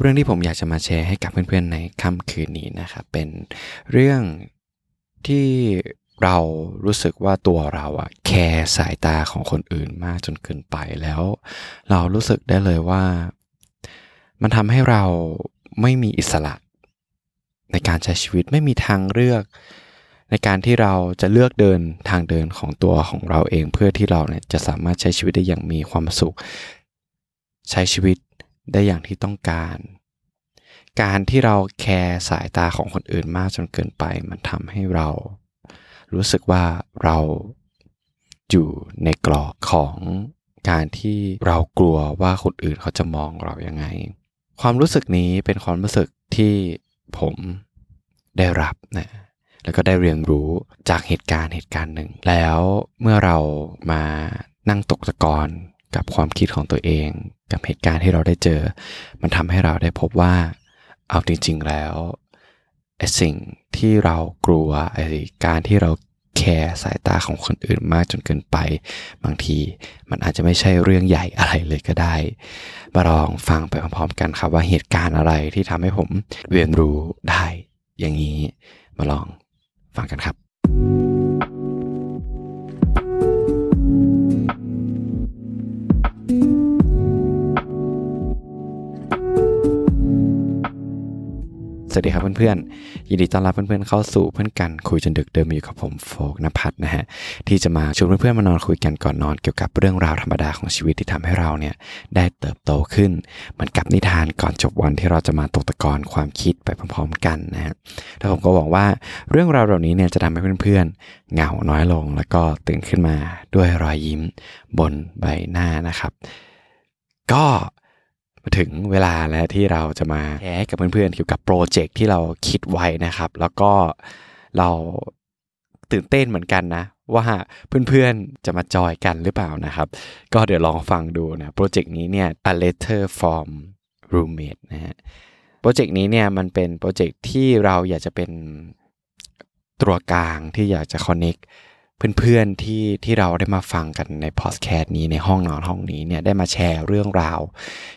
เรื่องที่ผมอยากจะมาแชร์ให้กับเพื่อนๆในค่ำคืนนี้นะครับเป็นเรื่องที่เรารู้สึกว่าตัวเราอะแคร์สายตาของคนอื่นมากจนเกินไปแล้ว เรารู้สึกได้เลยว่า มันทำให้เราไม่มีอิสระ ในการใช้ชีวิตไม่มีทางเลือก ในการที่เราจะเลือกเดินทางเดินของตัวของเราเอง เพื่อที่เราเนี่ยจะสามารถใช้ชีวิตได้อย่างมีความสุข ใช้ชีวิต ได้อย่างที่ต้องการ การที่เราแคร์สายตาของคนอื่นมากจนเกินไป มันทำให้เรา รู้สึกว่าเราอยู่ในกรอบของการที่เรากลัวว่าคนอื่นเขาจะมองเรายังไง ความรู้สึกนี้เป็นความรู้สึกที่ผมได้รับนะแล้วก็ได้เรียนรู้จากเหตุการณ์เหตุการณ์หนึ่ง แล้วเมื่อเรามานั่งตกตะกอนกับความคิดของตัวเอง กับเหตุการณ์ที่เราได้เจอ มันทำให้เราได้พบว่า เอาจริง ๆ แล้วไอ้สิ่งที่เรากลัวไอ้การที่เราแคร์สายตาของคนอื่นมากจนเกินไป บางทีมันอาจจะไม่ใช่เรื่องใหญ่อะไรเลยก็ได้ มาลองฟังไปพร้อมๆกันครับว่าเหตุการณ์อะไรที่ทำให้ผมเรียนรู้ได้อย่างนี้ มาลองฟังกันครับ วัสดีครับเพื่อนๆ ยินดีต้อนรับเพื่อนๆเข้าสู่เพื่อนกันคุยจนดึกเดิมอยู่กับผมโฟกนภัทรนะฮะที่จะมาชวนเพื่อนๆมานอนคุยกันก่อนนอนเกี่ยวกับเรื่องราวธรรมดาของชีวิตที่ทำให้เราเนี่ยได้เติบโตขึ้นเหมือนกับนิทานก่อนจบวันที่เราจะมาตกตะกอนความคิดไปพร้อมๆกันนะฮะแล้วผมก็หวังว่าเรื่องราวเหล่านี้เนี่ยจะทำให้เพื่อนๆ เหงาน้อยลง แล้วก็ตื่นขึ้นมาด้วยรอยยิ้มบนใบหน้านะครับ ก็ ถึงเวลาแล้วที่เราจะมาแชร์กับเพื่อนๆเกี่ยวกับโปรเจกต์ที่เราคิดไว้นะครับ แล้วก็เราตื่นเต้นเหมือนกันนะ ว่าเพื่อนๆจะมาจอยกันหรือเปล่านะครับ ก็เดี๋ยวลองฟังดูนะโปรเจกต์นี้เนี่ย a letter from roommate นะฮะโปรเจกต์นี้เนี่ยมันเป็นโปรเจกต์ที่เราอยากจะเป็นตัวกลางที่อยากจะ connect เเพื่อนๆที่ที่เราได้มาฟังกันในพอดแคสต์นี้ในห้องนอนห้องนี้เนี่ยได้มาแชร์เรื่องราว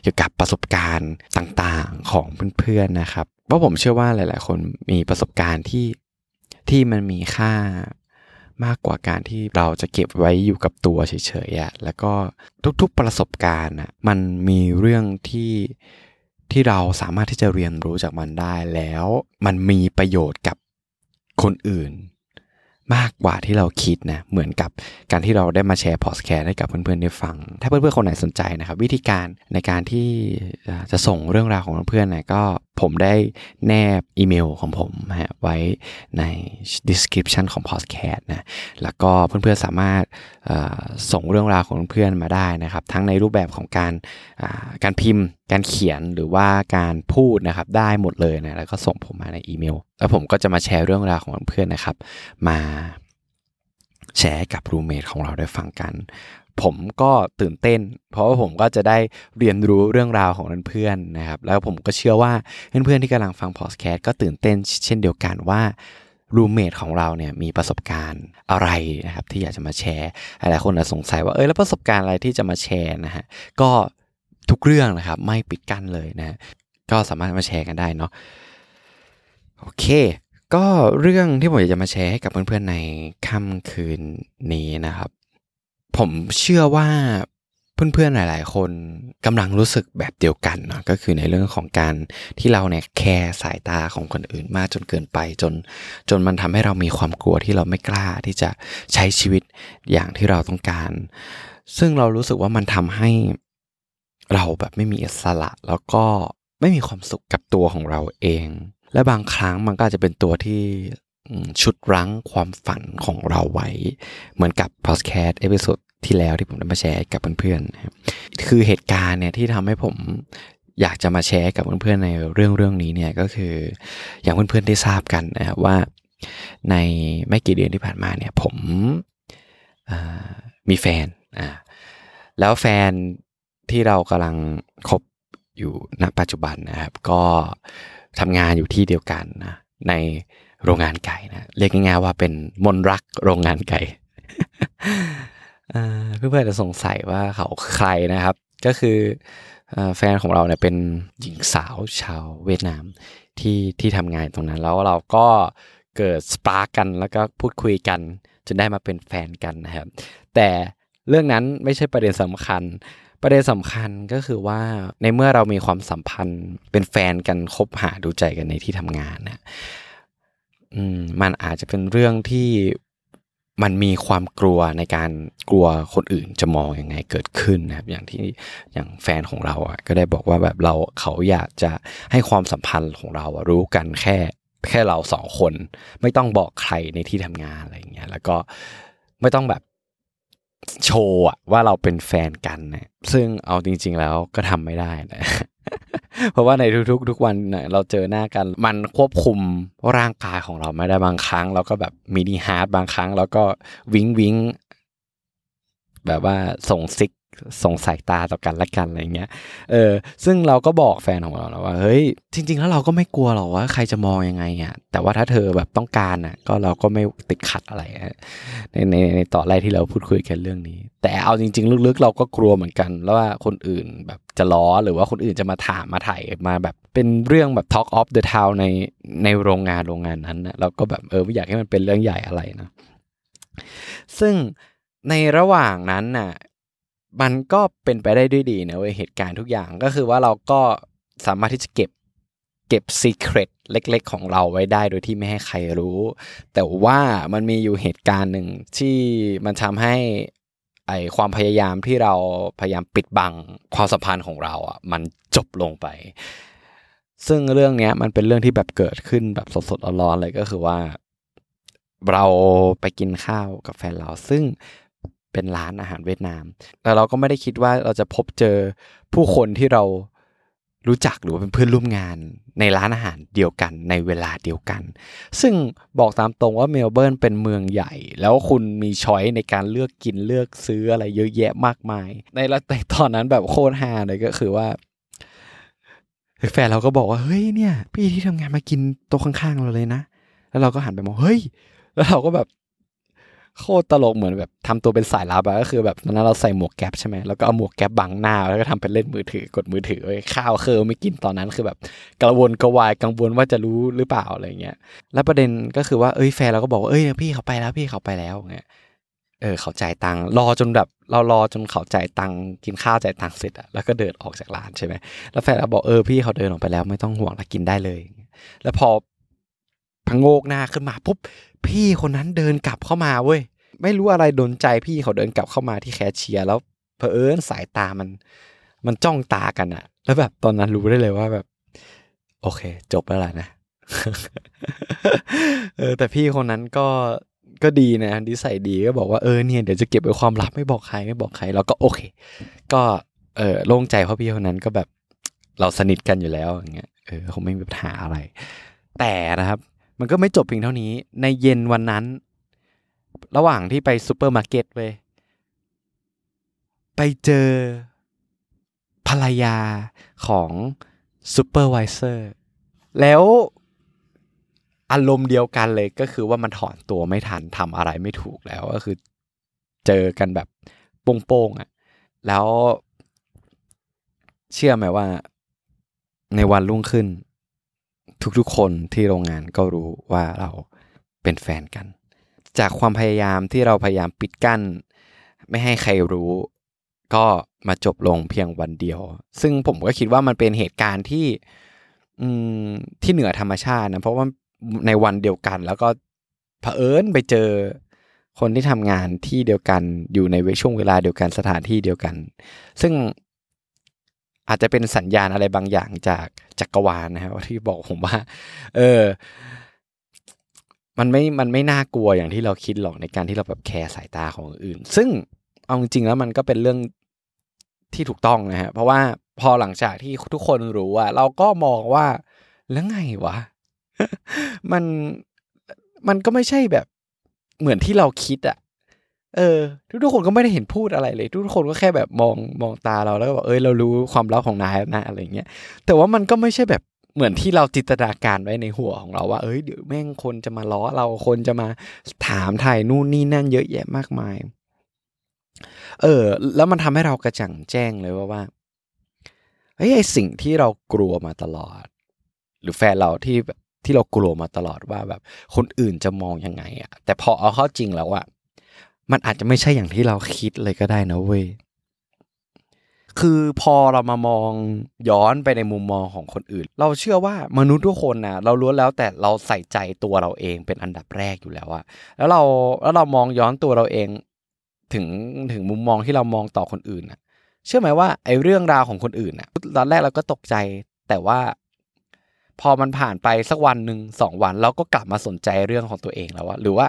เกี่ยวกับประสบการณ์ต่างๆของเพื่อนๆนะครับเพราะผมเชื่อว่าหลาย ๆ คนมีประสบการณ์ที่ที่มันมีค่ามากกว่าการที่เราจะเก็บไว้อยู่กับตัวเฉยๆอะแล้วก็ทุกๆประสบการณ์อะมันมีเรื่องที่ที่เราสามารถที่จะเรียนรู้จากมันได้แล้ว มันมีประโยชน์กับคนอื่น มากกว่าที่เราคิดนะเหมือนกับการที่เราได้มาแชร์พอดแคสต์ให้กับเพื่อนๆได้ฟัง ถ้าเพื่อนๆคนไหนสนใจนะครับ วิธีการในการที่จะส่งเรื่องราวของเพื่อนๆนะก็ผมได้แนบอีเมลของผมฮะไว้ใน description ของ podcast นะแล้วก็เพื่อนๆสามารถส่งเรื่องราวของเพื่อนมาได้นะครับ ทั้งในรูปแบบของการการพิมพ์การเขียนหรือว่าการพูดนะครับได้หมดเลยนะแล้วก็ส่งผมมาในอีเมล แล้วผมก็จะมาแชร์เรื่องราวของเพื่อนนะครับ มาแชร์กับรูเมทของเราได้ฟังกัน ผมก็ตื่นเต้น เพราะว่าผมก็จะได้เรียนรู้เรื่องราวของเพื่อนๆนะครับ แล้วผมก็เชื่อว่าเพื่อนๆที่กำลังฟังพอดแคสต์ก็ตื่นเต้นเช่นเดียวกันว่ารูเมทของเราเนี่ยมีประสบการณ์อะไรนะครับที่อยากจะมาแชร์หลายคนอาจสงสัยว่าเออแล้วประสบการณ์อะไรที่จะมาแชร์นะฮะก็ทุกเรื่องนะครับไม่ปิดกั้นเลยนะก็สามารถมาแชร์กันได้เนาะโอเค ก็เรื่องที่ผมอยากจะมาแชร์ให้กับเพื่อนๆในค่ำคืนนี้นะครับ ผมเชื่อว่าเพื่อนๆหลายๆ คนกำลังรู้สึกแบบเดียวกันเนาะก็คือในเรื่องของการที่เราเนี่ยแคร์สายตาของคนอื่นมากจนเกินไปจนจนมันทำให้เรามีความกลัวที่เราไม่กล้าที่จะใช้ชีวิตอย่างที่เราต้องการ ซึ่งเรารู้สึกว่ามันทำให้เราแบบไม่มีอิสระ แล้วก็ไม่มีความสุขกับตัวของเราเอง และบางครั้งมันก็อาจจะเป็นตัวที่ ฉุดรั้งความฝันของเราไว้ เหมือนกับพอดแคสต์ episode ที่แล้วที่ผมได้มาแชร์กับเพื่อนๆนะครับคือเหตุการณ์เนี่ยที่ทำให้ผมอยากจะมาแชร์กับเพื่อนๆในเรื่องเรื่องนี้เนี่ยก็คืออย่างเพื่อนๆได้ทราบกันนะครับว่า ในไม่กี่เดือนที่ผ่านมาเนี่ยผมมีแฟนอ่าแล้วแฟนที่เรากำลังคบอยู่ณปัจจุบันนะครับ ก็ทำงานอยู่ที่เดียวกันนะใน โรงงานไก่นะเรียกง่ายๆว่าเป็นมนรักโรงงานไก่เพื่อนๆจะสงสัยว่าเขาใครนะครับ ก็คือแฟนของเราเนี่ยเป็นหญิงสาวชาวเวียดนามที่ที่ทำงานตรงนั้น แล้วเราก็เกิดสปาร์กกันแล้วก็พูดคุยกัน จนได้มาเป็นแฟนกันนะครับ แต่เรื่องนั้นไม่ใช่ประเด็นสำคัญ ประเด็นสำคัญก็คือว่าในเมื่อเรามีความสัมพันธ์เป็นแฟนกันคบหาดูใจกันในที่ทำงานนะ มมันอาจจะเป็นเรื่องที่มันมีความกลัวในการกลัวคนอื่นจะมองยังไงเกิดขึ้นนะครับ อย่างที่อย่างแฟนของเราอะก็ได้บอกว่าแบบเราเขาอยากจะให้ความสัมพันธ์ของเรารู้กันแค่แค่เราสองคน ไม่ต้องบอกใครในที่ทำงานอะไรอย่างเงี้ยแล้วก็ไม่ต้องแบบโชว์อะว่าเราเป็นแฟนกันนะซึ่งเอาจริง ๆ แล้วก็ทำไม่ได้นะ เพราะว่าในทุกๆ ทุกวันเนี่ยเราเจอหน้ากัน มันควบคุมร่างกายของเราไม่ได้บางครั้งเราก็แบบ mini heart บางครั้ง แล้วก็ wink wink แบบว่าส่งซิก ส่งสายตาต่อกันและกันอะไรเงี้ย เออ ซึ่งเราก็บอกแฟนของเราแล้วว่า เฮ้ย จริง ๆ แล้วเราก็ไม่กลัวหรอกว่าใครจะมองยังไงอะ แต่ว่าถ้าเธอแบบต้องการอะ ก็เราก็ไม่ติดขัดอะไร ในในในต่อแรกที่เราพูดคุยกันเรื่องนี้ แต่เอาจริง ๆ ลึกๆ เราก็กลัวเหมือนกัน แล้วว่าคนอื่นแบบจะล้อหรือว่าคนอื่นจะมาถามมาถ่ายมาแบบเป็นเรื่องแบบ Talk of the Town ในในโรงงานโรงงานนั้นนะเราก็แบบเออไม่อยากให้มันเป็นเรื่องใหญ่อะไรนะ ซึ่งในระหว่างนั้นน่ะ มันก็เป็นไปได้ด้วยดีนะเว้ยเหตุการณ์ทุกอย่างก็คือว่าเราก็สามารถที่จะเก็บเก็บซีเครตเล็ก ๆ ของเราไว้ได้โดยที่ไม่ให้ใครรู้ แต่ว่ามันมีอยู่เหตุการณ์หนึ่งที่มันทำให้ไอความพยายามที่เราพยายามปิดบังความสัมพันธ์ของเราอะมันจบลงไป ซึ่งเรื่องนี้มันเป็นเรื่องที่แบบเกิดขึ้นแบบสดๆร้อนๆเลยก็คือว่า เราไปกินข้าวกับแฟนเรา ซึ่ง เป็นร้านอาหารเวียดนามแต่เราก็ไม่ได้คิดว่าเราจะพบเจอผู้คนที่เรารู้จักหรือว่าเป็นเพื่อนร่วมงานในร้านอาหารเดียวกันในเวลาเดียวกัน ซึ่งบอกตามตรงว่าเมลเบิร์นเป็นเมืองใหญ่ แล้วคุณมีช้อยในการเลือกกินเลือกซื้ออะไรเยอะแยะมากมาย ในละแต่ตอนนั้นแบบโคตรฮาเลยก็คือว่าแฟนเราก็บอกว่าเฮ้ยเนี่ย พี่ที่ทำงานมากินโต๊ะข้างๆเราเลยนะ แล้วเราก็หันไปมองเฮ้ย แล้วเราก็แบบ โคตรตลกเหมือนแบบทำตัวเป็นสายลับอะก็คือแบบตอนนั้นเราใส่หมวกแก๊ปใช่ไหมแล้วก็เอาหมวกแก๊ปบังหน้าแล้วก็ทำเป็นเล่นมือถือกดมือถือไว้ข้าวเคอไม่กินตอนนั้นคือแบบกระวนกระวายกังวลว่าจะรู้หรือเปล่าอะไรเงี้ยแล้วประเด็นก็คือว่าเอ้ยแฟนเราก็บอกว่าเอ้ยพี่เขาไปแล้วพี่เขาไปแล้วเงี้ยเออเขาจ่ายตังค์รอจนแบบเรารอจนเขาจ่ายตังค์กินข้าวจ่ายตังค์เสร็จอะแล้วก็เดินออกจากร้านใช่ไหมแล้วแฟนเราบอกเออพี่เขาเดินออกไปแล้วไม่ต้องห่วงละกินได้เลย แล้วพอพังโงกหน้าขึ้นมาปุ๊บ พี่คนนั้นเดินกลับเข้ามาเว้ยไม่รู้อะไรโดนใจพี่เขาเดินกลับเข้ามาที่แคชเชียร์แล้วเพอเอิญสายตามัน มันจ้องตากันอะแล้วแบบตอนนั้นรู้ได้เลยว่าแบบ โอเค จบแล้วล่ะนะเออแต่พี่คนนั้นก็ก็ดีนะนิสัยดีก็บอกว่าเออเนี่ยเดี๋ยวจะเก็บไว้ความลับไม่บอกใครไม่บอกใคร แล้วก็โอเค ก็เออโล่งใจเพราะพี่คนนั้นก็แบบเราสนิทกันอยู่แล้วอย่างเงี้ยเออคงไม่มีปัญหาอะไร แต่นะครับ มันก็ไม่จบเพียงเท่านี้ ในเย็นวันนั้น ระหว่างที่ไปซูเปอร์มาร์เก็ตเว้ยไปเจอภรรยาของซูเปอร์วิเซอร์แล้วอารมณ์เดียวกันเลยก็คือว่ามันถอนตัวไม่ทันทำอะไรไม่ถูกแล้วก็คือเจอกันแบบโป้งๆอะ่ะ แล้วเชื่อไหมว่าในวันรุ่งขึ้น ทุกๆ คนที่โรงงานก็รู้ว่าเราเป็นแฟนกัน จากความพยายามที่เราพยายามปิดกั้น ไม่ให้ใครรู้ ก็มาจบลงเพียงวันเดียว ซึ่งผมก็คิดว่ามันเป็นเหตุการณ์ที่ที่เหนือธรรมชาตินะเพราะว่าในวันเดียวกัน แล้วก็เผอิญไปเจอคนที่ทำงานที่เดียวกันอยู่ในช่วงเวลาเดียวกันสถานที่เดียวกัน ซึ่ง อาจจะเป็นสัญญาณอะไรบางอย่างจากจักรวาลนะครับที่บอกผมว่า เออ มันไม่ มันไม่น่ากลัวอย่างที่เราคิดหรอกในการที่เราแบบแคร์สายตาของอื่น ซึ่งเอาจริงๆแล้วมันก็เป็นเรื่องที่ถูกต้องนะฮะเพราะว่าพอหลังจากที่ทุกคนรู้อะเราก็มองว่าแล้วไงวะ มันมันก็ไม่ใช่แบบเหมือนที่เราคิดอะ เออทุกคนก็ไม่ได้เห็นพูดอะไรเลยทุกคนก็แค่แบบมองมองตาเราแล้วก็บอกเอ้ยเรารู้ความลับของนายนะอะไรเงี้ยแต่ว่ามันก็ไม่ใช่แบบเหมือนที่เราจินตนาการไว้ในหัวของเราว่า เอ้ยเดี๋ยวแม่งคนจะมาล้อเราคนจะมาถามถ่ายนู่นนี่นั่นเยอะแยะมากมาย เออ แล้วมันทำให้เรากระจ่างแจ้งเลยว่าว่าเฮ้ยไอสิ่งที่เรากลัวมาตลอด หรือแฟนเราที่ที่เรากลัวมาตลอดว่าแบบคนอื่นจะมองยังไงอะแต่พอเอาเข้าจริงแล้วอะ มันอาจจะไม่ใช่อย่างที่เราคิดเลยก็ได้นะเว้ยคือพอเรามามองย้อนไปในมุมมองของคนอื่น เราเชื่อว่ามนุษย์ทุกคนนะเราล้วนแล้วแต่เราใส่ใจตัวเราเองเป็นอันดับแรกอยู่แล้วอะแล้วเราแล้วเรามองย้อนตัวเราเองถึงถึงมุมมองที่เรามองต่อคนอื่นอะเชื่อไหมว่าไอ้เรื่องราวของคนอื่นอะตอนแรกเราก็ตกใจ แต่ว่า พอมันผ่านไปสักวันหนึ่งสองวัน เราก็กลับมาสนใจเรื่องของตัวเองแล้วว่าหรือว่า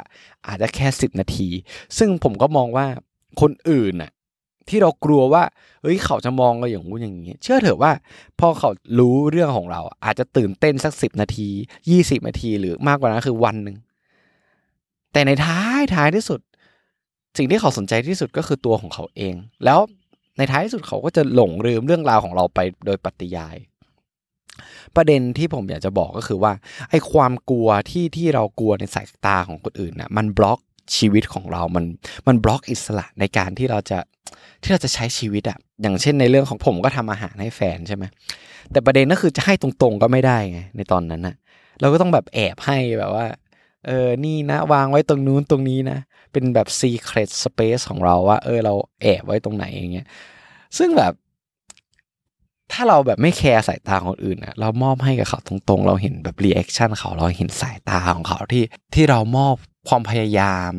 อาจจะแค่สิบนาที ซึ่งผมก็มองว่าคนอื่นน่ะที่เรากลัวว่าเฮ้ยเขาจะมองเราอย่างงู้นอย่างนี้ เชื่อเถอะว่า พอเขารู้เรื่องของเรา อาจจะตื่นเต้นสักสิบนาทียี่สิบนาที หรือมากกว่านั้นคือวันหนึ่งแต่ในท้ายท้ายที่สุด สิ่งที่เขาสนใจที่สุดก็คือตัวของเขาเอง แล้วในท้ายที่สุดเขาก็จะหลงลืมเรื่องราวของเราไปโดยปฏิยาย ประเด็นที่ผมอยากจะบอกก็คือว่าไอ้ความกลัวที่ที่เรากลัวในสายตาของคนอื่นนะ่ะมันบล็อกชีวิตของเรา มัน มันบล็อกอิสระในการที่เราจะ ที่เราจะใช้ชีวิตอะอย่างเช่นในเรื่องของผมก็ทำอาหารให้แฟนใช่ไหม แต่ประเด็นก็คือจะให้ตรงๆก็ไม่ได้ไงในตอนนั้นอะเราก็ต้องแบบแอบให้แบบว่า เออ นี่นะ วางไว้ตรงนู้นตรงนี้นะ เป็นแบบ secret space ของเราว่า เออ เราแอบไว้ตรงไหนอย่างเงี้ย ซึ่งแบบ ถ้าเราแบบไม่แคร์สายตาคนอื่นอะเรามอบให้กับเขาตรงๆ เราเห็นแบบ reaction เขาเราเห็นสายตาของเขาที่ที่เรามอบความพยายาม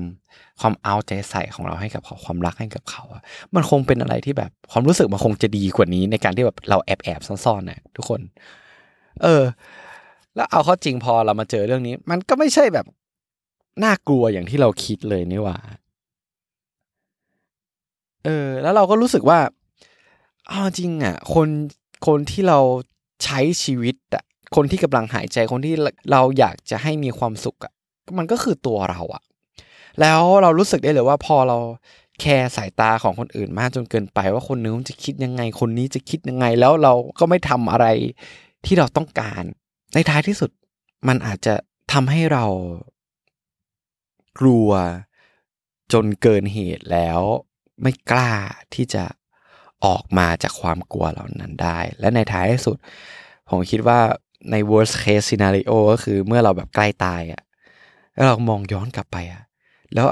ความเอาใจใส่ของเราให้กับเขาความรักให้กับเขาอะมันคงเป็นอะไรที่แบบความรู้สึกมันคงจะดีกว่านี้ในการที่แบบเราแอบแอบซ่อนๆนะทุกคน เออ แล้วเอาข้อจริงพอเรามาเจอเรื่องนี้ มันก็ไม่ใช่แบบน่ากลัวอย่างที่เราคิดเลยนี่ว่าเออ แล้วเราก็รู้สึกว่าเอาจริงอะ คน คนที่เราใช้ชีวิตอะคนที่กำลังหายใจคนที่เราอยากจะให้มีความสุขอะมันก็คือตัวเราอะแล้วเรารู้สึกได้เลยว่าพอเราแคร์สายตาของคนอื่นมากจนเกินไป ว่าคนนึงจะคิดยังไง คนนี้จะคิดยังไง แล้วเราก็ไม่ทำอะไรที่เราต้องการ ในท้ายที่สุดมันอาจจะทำให้เรากลัวจนเกินเหตุแล้ว ไม่กล้าที่จะ ออกมาจากความกลัวเหล่านั้นได้ และในท้ายที่สุด ผมคิดว่าใน worst case scenario ก็คือเมื่อเราแบบใกล้ตายอะ่ะแล้วเรามองย้อนกลับไปอะ่ะแล้ว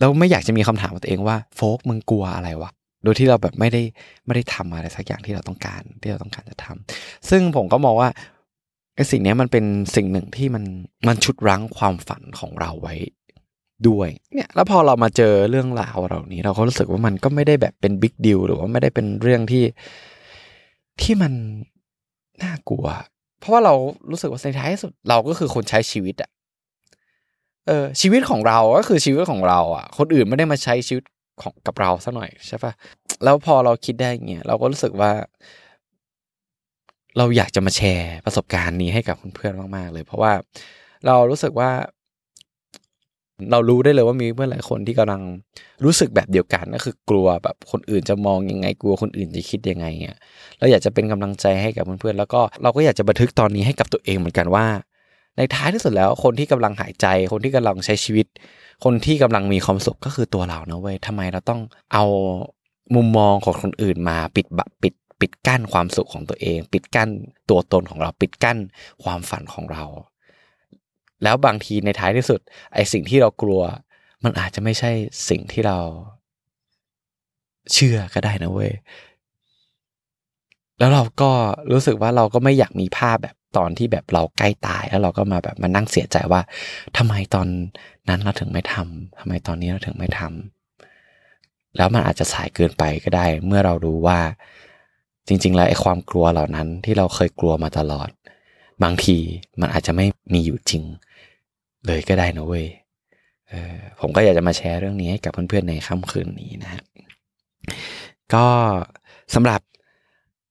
เราไม่อยากจะมีคำถามกับตัวเองว่าโฟกมึงกลัวอะไรวะโดยที่เราแบบไม่ได้ไม่ได้ทำอะไรสักอย่างที่เราต้องการที่เราต้องการจะทำซึ่งผมก็มองว่าไอ้สิ่งนี้มันเป็นสิ่งหนึ่งที่มันมันชุดรั้งความฝันของเราไว้ ด้วยเนี่ยแล้วพอเรามาเจอเรื่องราวเหล่านี้ เราก็รู้สึกว่ามันก็ไม่ได้แบบเป็นบิ๊กดิวหรือว่าไม่ได้เป็นเรื่องที่ที่มันน่ากลัว เพราะว่าเรารู้สึกว่าในท้ายสุดเราก็คือคนใช้ชีวิตอะเออชีวิตของเราก็คือชีวิตของเราอะคนอื่นไม่ได้มาใช้ชีวิตของกับเราซะหน่อยใช่ปะแล้วพอเราคิดได้เงี้ยเราก็รู้สึกว่า เราอยากจะมาแชร์ประสบการณ์นี้ให้กับเพื่อนๆมาก ๆ เลย เพราะว่าเรารู้สึกว่า เรารู้ได้เลยว่ามีเพื่อนหลายคนที่กำลังรู้สึกแบบเดียวกันก็คือกลัวแบบคนอื่นจะมองยังไงกลัวคนอื่นจะคิดยังไงเงี้ยเราอยากจะเป็นกำลังใจให้กับเพื่อนๆแล้วก็เราก็อยากจะบันทึกตอนนี้ให้กับตัวเองเหมือนกันว่า ในท้ายที่สุดแล้วคนที่กำลังหายใจ คนที่กำลังใช้ชีวิต คนที่กำลังมีความสุขก็คือตัวเรานะเว้ยทำไมเราต้องเอามุมมองของคนอื่นมาปิดบปิดปิดกั้นความสุขของตัวเอง ปิดกั้นตัวตนของเราปิดกั้นความฝันของเรา แล้วบางทีในท้ายที่สุด ไอสิ่งที่เรากลัว มันอาจจะไม่ใช่สิ่งที่เรา เชื่อก็ได้นะเว้ยแล้วเราก็รู้สึกว่าเราก็ไม่อยากมีภาพแบบตอนที่แบบเราใกล้ตายแล้วเราก็มาแบบมานั่งเสียใจว่าทำไมตอนนั้นเราถึงไม่ทำทำไมตอนนี้เราถึงไม่ทำแล้วมันอาจจะสายเกินไปก็ได้ เมื่อเรารู้ว่า จริง ๆ แล้วไอ้ความกลัวเหล่านั้นที่เราเคยกลัวมาตลอด บางทีมันอาจจะไม่มีอยู่จริง เลยก็ได้นะเว้ยผมก็อยากจะมาแชร์เรื่องนี้ให้กับเพื่อนๆในค่ำคืนนี้นะฮะก็สำหรับ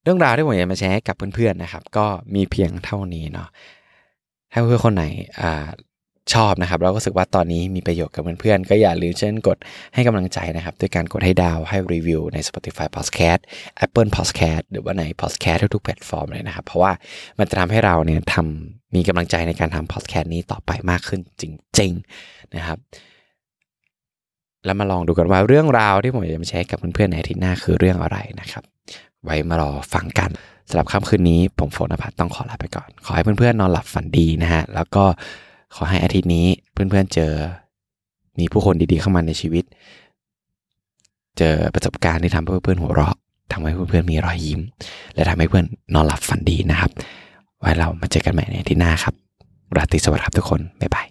เรื่องราวที่ผมอยากมาแชร์ให้กับเพื่อนๆนะครับ ก็มีเพียงเท่านี้เนาะถ้าเพื่อนคนไหนอ่า ชอบนะครับเราก็รู้สึกว่าตอนนี้มีประโยชน์กับเพื่อนๆ ก็อย่าลืมเช่นกดให้กำลังใจนะครับ ด้วยการกดให้ดาวให้รีวิวใน Spotify Podcast Apple Podcast หรือว่าใน Podcast ทุกๆแพลตฟอร์มเลยนะครับ เพราะว่ามันจะทำให้เราเนี่ยทำมีกำลังใจในการทำ Podcast นี้ต่อไปมากขึ้นจริง ๆนะครับ แล้วมาลองดูกันว่าเรื่องราวที่ผมจะมาแชร์กับเพื่อนๆในอาทิตย์หน้าคือเรื่องอะไรนะครับ ไว้มารอฟังกันสำหรับค่ำคืนนี้ ผมโฟนภัทรต้องขอลาไปก่อน ขอให้เพื่อนๆนอนหลับฝันดีนะฮะแล้วก็ ขอให้อาทิตย์นี้เพื่อนๆเจอ มีผู้คนดีๆเข้ามาในชีวิต เจอประสบการณ์ที่ทำให้เพื่อนๆหัวเราะทำให้เพื่อนๆมีรอยยิ้ม และทำให้เพื่อนนอนหลับฝันดีนะครับ ไว้เรามาเจอกันใหม่ในที่หน้าครับ ราตรีสวัสดิ์ครับทุกคน บ๊ายบาย